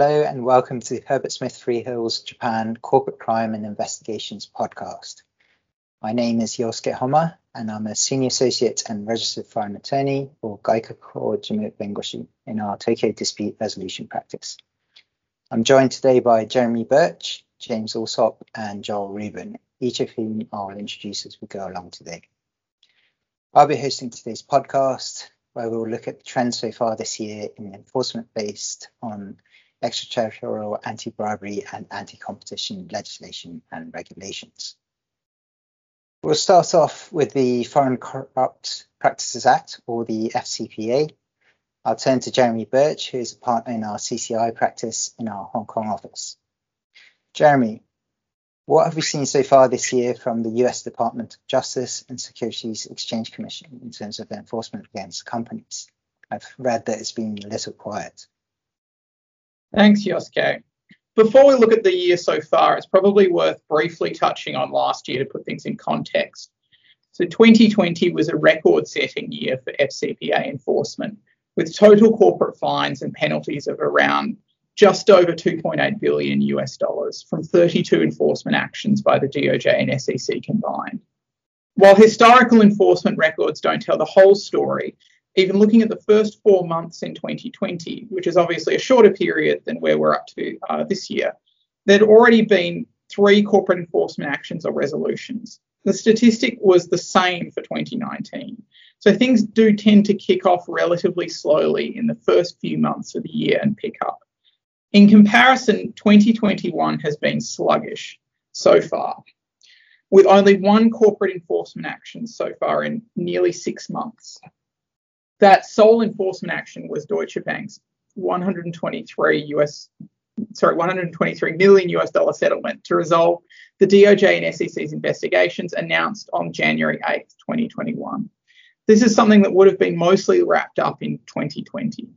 Hello and welcome to Herbert Smith Freehills Japan Corporate Crime and Investigations podcast. My name is Yosuke Homma and I'm a senior associate and registered foreign attorney for Gaikokuho Jimu Bengoshi in our Tokyo dispute resolution practice. I'm joined today by Jeremy Birch, James Allsop, and Joel Rheuben, each of whom I'll introduce as we go along today. I'll be hosting today's podcast where we'll look at the trends so far this year in enforcement based on extraterritorial anti-bribery and anti-competition legislation and regulations. We'll start off with the Foreign Corrupt Practices Act, or the FCPA. I'll turn to Jeremy Birch, who is a partner in our CCI practice in our Hong Kong office. Jeremy, what have we seen so far this year from the US Department of Justice and Securities Exchange Commission in terms of enforcement against companies? I've read that it's been a little quiet. Thanks, Yosuke. Before we look at the year so far, it's probably worth briefly touching on last year to put things in context. So 2020 was a record setting year for FCPA enforcement, with total corporate fines and penalties of around just over 2.8 billion US dollars from 32 enforcement actions by the DOJ and SEC combined. While historical enforcement records don't tell the whole story, even looking at the first four months in 2020, which is obviously a shorter period than where we're up to uh, this year, there'd already been three corporate enforcement actions or resolutions. The statistic was the same for 2019. So things do tend to kick off relatively slowly in the first few months of the year and pick up. In comparison, 2021 has been sluggish so far, with only one corporate enforcement action so far in nearly six months. That sole enforcement action was Deutsche Bank's 123 US sorry 123 million US dollar settlement to resolve the DOJ and SEC's investigations announced on January 8, 2021. This is something that would have been mostly wrapped up in 2020.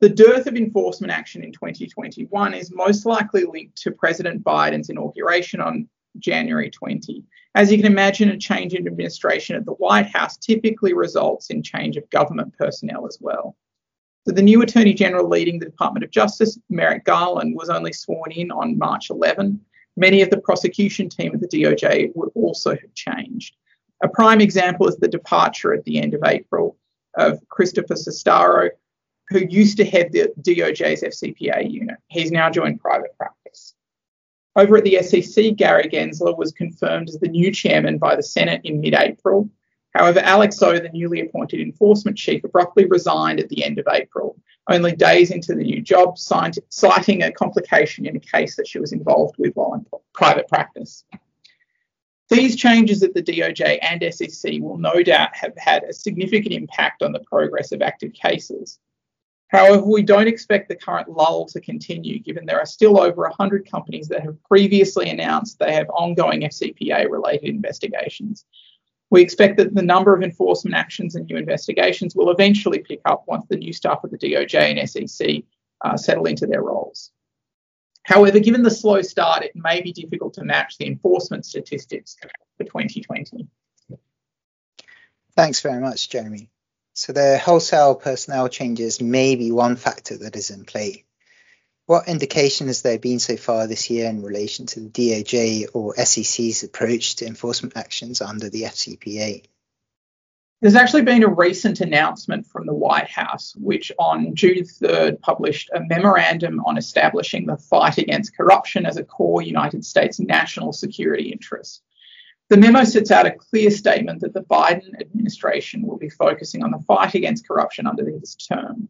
The dearth of enforcement action in 2021 is most likely linked to President Biden's inauguration on January 20. As you can imagine, a change in administration at the White House typically results in change of government personnel as well. So the new Attorney General leading the Department of Justice, Merrick Garland, was only sworn in on March 11. Many of the prosecution team at the DOJ would also have changed. A prime example is the departure at the end of April of Christopher Cestaro, who used to head the DOJ's FCPA unit. He's now joined private practice. Over at the SEC, Gary Gensler was confirmed as the new chairman by the Senate in mid April. However, Alex O, the newly appointed enforcement chief, abruptly resigned at the end of April, only days into the new job, citing a complication in a case that she was involved with while in private practice. These changes at the DOJ and SEC will no doubt have had a significant impact on the progress of active cases. However, we don't expect the current lull to continue, given there are still over 100 companies that have previously announced they have ongoing FCPA related investigations. We expect that the number of enforcement actions and new investigations will eventually pick up once the new staff of the DOJ and SEC uh, settle into their roles. However, given the slow start, it may be difficult to match the enforcement statistics for 2020. Thanks very much, Jeremy. So the wholesale personnel changes may be one factor that is in play. What indication has there been so far this year in relation to the DOJ or SEC's approach to enforcement actions under the FCPA? There's actually been a recent announcement from the White House, which on June 3rd published a memorandum on establishing the fight against corruption as a core United States national security interest. The memo sets out a clear statement that the Biden administration will be focusing on the fight against corruption under this term.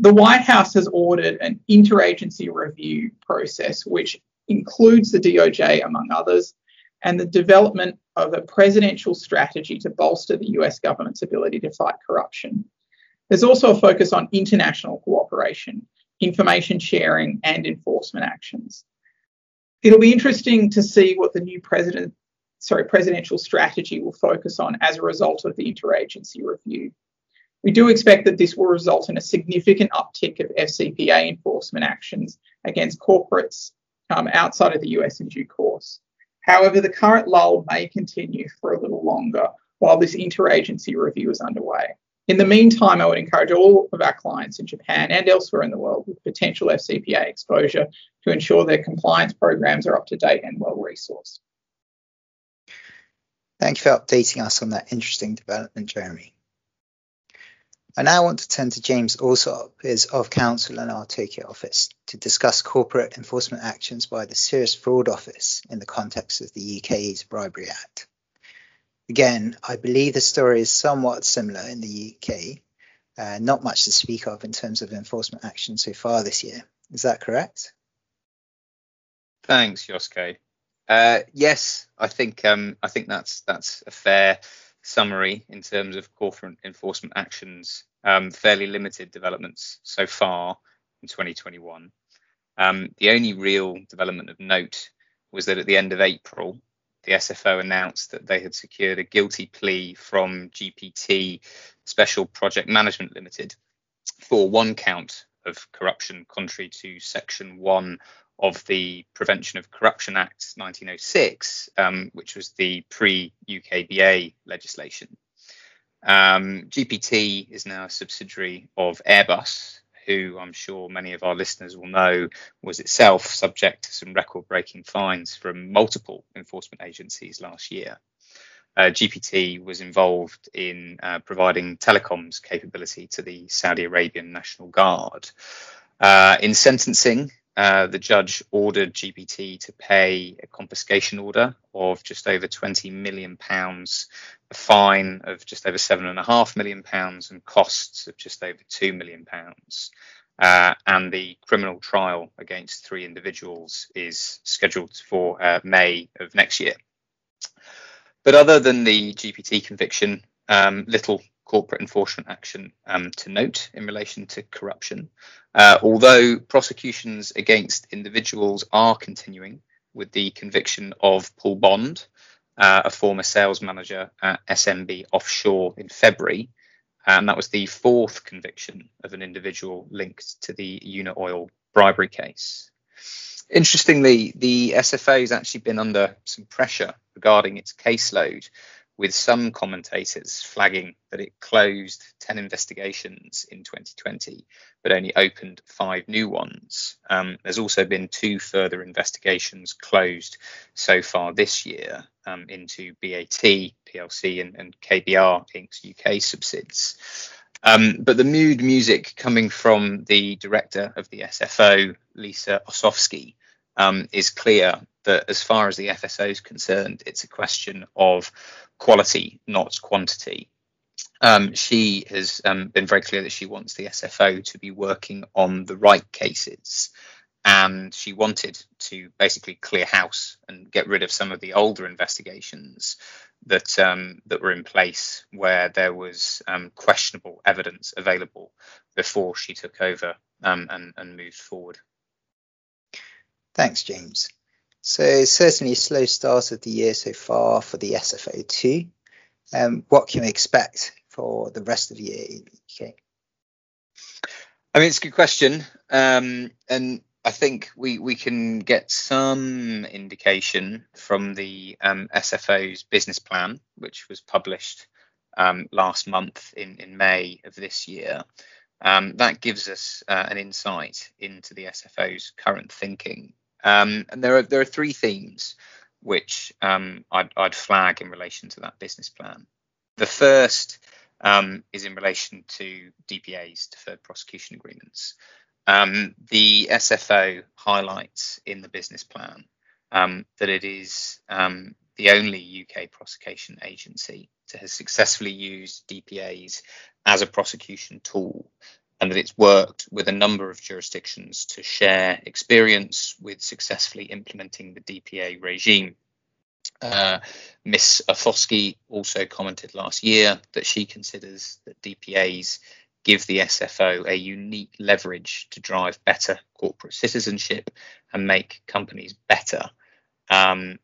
The White House has ordered an interagency review process, which includes the DOJ, among others, and the development of a presidential strategy to bolster the US government's ability to fight corruption. There's also a focus on international cooperation, information sharing, and enforcement actions. It'll be interesting to see what the new president sorry, presidential strategy will focus on as a result of the interagency review. We do expect that this will result in a significant uptick of FCPA enforcement actions against corporates um, outside of the US in due course. However, the current lull may continue for a little longer while this interagency review is underway. In the meantime, I would encourage all of our clients in Japan and elsewhere in the world with potential FCPA exposure to ensure their compliance programs are up to date and well resourced. Thank you for updating us on that interesting development, Jeremy. I now want to turn to James Allsop, who is of counsel in our Tokyo office, to discuss corporate enforcement actions by the Serious Fraud Office in the context of the UK's Bribery Act. Again, I believe the story is somewhat similar in the UK. Uh, not much to speak of in terms of enforcement action so far this year. Is that correct? Thanks, Yosuke. Uh, yes, I think um, I think that's that's a fair summary in terms of corporate enforcement actions. Um, fairly limited developments so far in 2021. Um, the only real development of note was that at the end of April, the SFO announced that they had secured a guilty plea from GPT Special Project Management Limited for one count of corruption contrary to Section 1 of the Prevention of Corruption Act 1906, um, which was the pre UKBA legislation. Um, GPT is now a subsidiary of Airbus, who I'm sure many of our listeners will know was itself subject to some record breaking fines from multiple enforcement agencies last year. Uh, GPT was involved in uh, providing telecoms capability to the Saudi Arabian National Guard. Uh, in sentencing, uh, the judge ordered GPT to pay a confiscation order of just over 20 million pounds, a fine of just over seven and a half million pounds, and costs of just over two million pounds. Uh, and the criminal trial against three individuals is scheduled for uh, May of next year. But other than the GPT conviction, um, little corporate enforcement action um, to note in relation to corruption. Uh, although prosecutions against individuals are continuing with the conviction of Paul Bond, uh, a former sales manager at SBM Offshore in February, and that was the fourth conviction of an individual linked to the Unaoil bribery case. Interestingly, the SFO has actually been under some pressure regarding its caseload with some commentators flagging that it closed 10 investigations in 2020, but only opened five new ones. Um, there's also been two further investigations closed so far this year um, into BAT PLC and, and KBR Inc.'s UK subsids. Um, but the mood music coming from the director of the SFO, Lisa Osofsky, um, is clear that as far as the FSO is concerned, it's a question of quality, not quantity. Um, she has um, been very clear that she wants the SFO to be working on the right cases. And she wanted to basically clear house and get rid of some of the older investigations that um, that were in place where there was um, questionable evidence available before she took over um, and, and moved forward. Thanks, James. So certainly a slow start of the year so far for the SFO2. Um, what can we expect for the rest of the year in the UK? I mean, it's a good question, um, and I think we we can get some indication from the um, SFO's business plan, which was published um, last month in in May of this year. Um, that gives us uh, an insight into the SFO's current thinking um, and there are there are three themes which um, I'd, I'd, flag in relation to that business plan. The first um, is in relation to DPAs, deferred prosecution agreements. Um, the SFO highlights in the business plan um, that it is um, the only UK prosecution agency to have successfully used DPAs as a prosecution tool and that it's worked with a number of jurisdictions to share experience with successfully implementing the DPA regime. Uh, Miss Osofsky also commented last year that she considers that DPAs give the SFO a unique leverage to drive better corporate citizenship and make companies better. Um,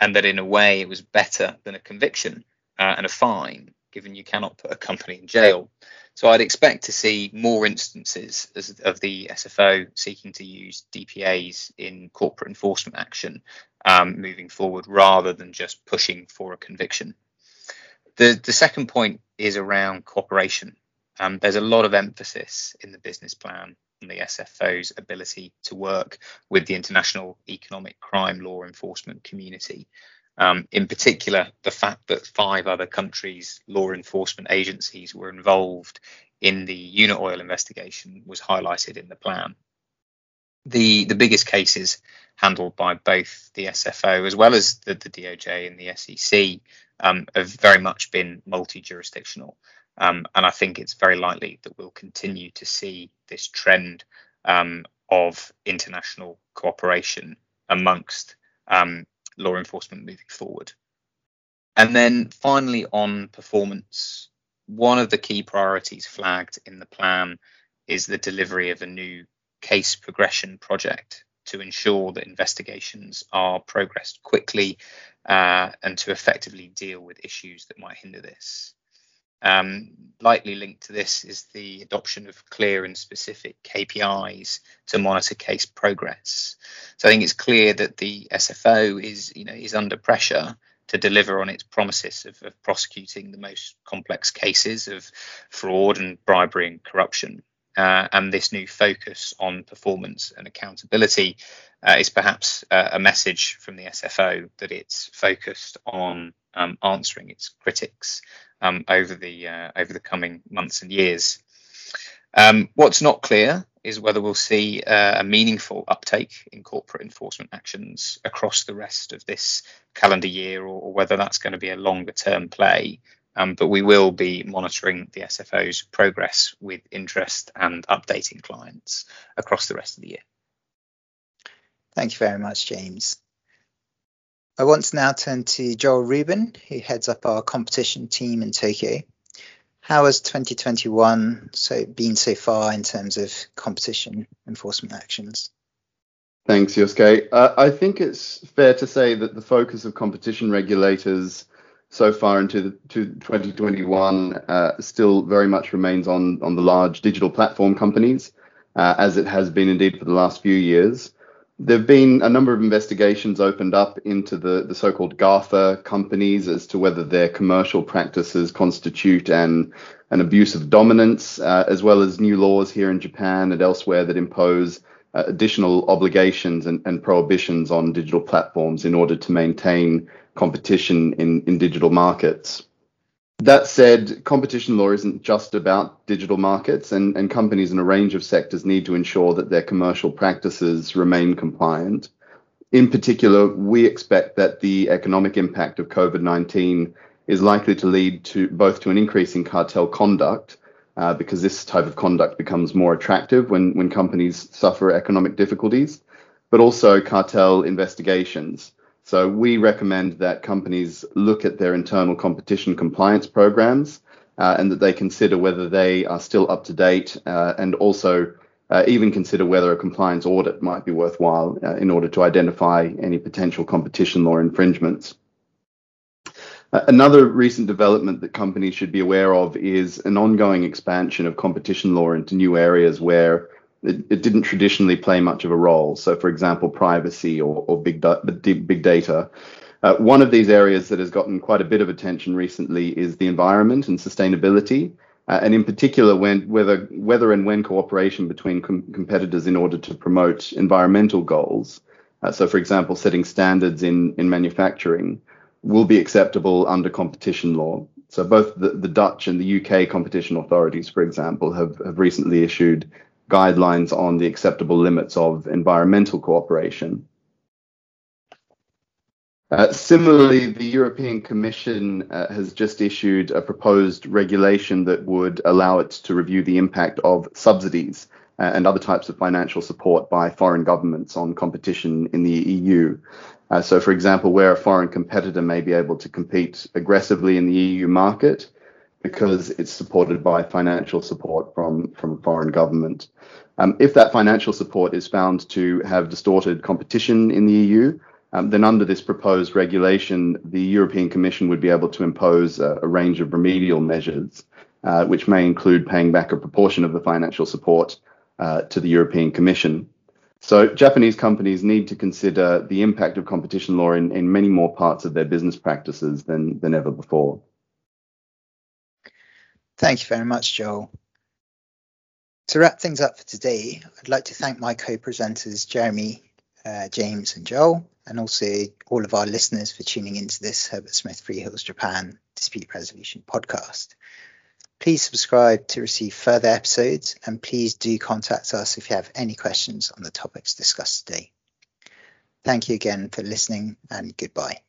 and that in a way it was better than a conviction uh, and a fine, given you cannot put a company in jail so I'd expect to see more instances of the SFO seeking to use DPAs in corporate enforcement action um, moving forward rather than just pushing for a conviction. The the second point is around cooperation. Um, there's a lot of emphasis in the business plan on the SFO's ability to work with the international economic crime law enforcement community. Um, in particular, the fact that five other countries' law enforcement agencies were involved in the Unaoil investigation was highlighted in the plan. The the biggest cases handled by both the SFO as well as the, the DOJ and the SEC um, have very much been multi-jurisdictional. Um, and I think it's very likely that we'll continue to see this trend um, of international cooperation amongst um, law enforcement moving forward. And then finally, on performance, one of the key priorities flagged in the plan is the delivery of a new case progression project to ensure that investigations are progressed quickly uh, and to effectively deal with issues that might hinder this. Um, likely linked to this is the adoption of clear and specific KPIs to monitor case progress. So I think it's clear that the SFO is, you know, is under pressure to deliver on its promises of, of prosecuting the most complex cases of fraud and bribery and corruption. Uh, and this new focus on performance and accountability uh, is perhaps uh, a message from the SFO that it's focused on um, answering its critics um, over the uh, over the coming months and years. Um, what's not clear is whether we'll see uh, a meaningful uptake in corporate enforcement actions across the rest of this calendar year, or, or whether that's going to be a longer term play. Um, but we will be monitoring the SFO's progress with interest and updating clients across the rest of the year. Thank you very much, James. I want to now turn to Joel Rheuben, who heads up our competition team in Tokyo. How has 2021 so been so far in terms of competition enforcement actions? Thanks, Yosuke. Uh, I think it's fair to say that the focus of competition regulators so far into the, to 2021 uh, still very much remains on on the large digital platform companies, uh, as it has been indeed for the last few years. There have been a number of investigations opened up into the, the so-called GAFA companies as to whether their commercial practices constitute an, an abuse of dominance, uh, as well as new laws here in Japan and elsewhere that impose uh, additional obligations and, and prohibitions on digital platforms in order to maintain competition in, in digital markets. That said, competition law isn't just about digital markets, and, and companies in a range of sectors need to ensure that their commercial practices remain compliant. In particular, we expect that the economic impact of COVID 19 is likely to lead to both to an increase in cartel conduct, uh, because this type of conduct becomes more attractive when, when companies suffer economic difficulties, but also cartel investigations. So we recommend that companies look at their internal competition compliance programs uh, and that they consider whether they are still up to date uh, and also uh, even consider whether a compliance audit might be worthwhile uh, in order to identify any potential competition law infringements. Uh, another recent development that companies should be aware of is an ongoing expansion of competition law into new areas where it, it, didn't traditionally play much of a role. So, for example, privacy or, or big, big data. Uh, one of these areas that has gotten quite a bit of attention recently is the environment and sustainability, uh, and in particular, when, whether whether and when cooperation between com- competitors in order to promote environmental goals. Uh, so, for example, setting standards in in manufacturing will be acceptable under competition law. So, both the, the Dutch and the UK competition authorities, for example, have, have recently issued guidelines on the acceptable limits of environmental cooperation. Uh, similarly, the European Commission uh, has just issued a proposed regulation that would allow it to review the impact of subsidies uh, and other types of financial support by foreign governments on competition in the EU. Uh, so, for example, where a foreign competitor may be able to compete aggressively in the EU market, because it's supported by financial support from, from a foreign government. Um, if that financial support is found to have distorted competition in the EU, um, then under this proposed regulation, the European Commission would be able to impose a, a range of remedial measures, uh, which may include paying back a proportion of the financial support uh, to the European Commission. So Japanese companies need to consider the impact of competition law in, in many more parts of their business practices than, than ever before. Thank you very much, Joel. To wrap things up for today, I'd like to thank my co-presenters Jeremy, uh, James, and Joel, and also all of our listeners for tuning into this Herbert Smith Freehills Japan Dispute Resolution podcast. Please subscribe to receive further episodes, and please do contact us if you have any questions on the topics discussed today. Thank you again for listening, and goodbye.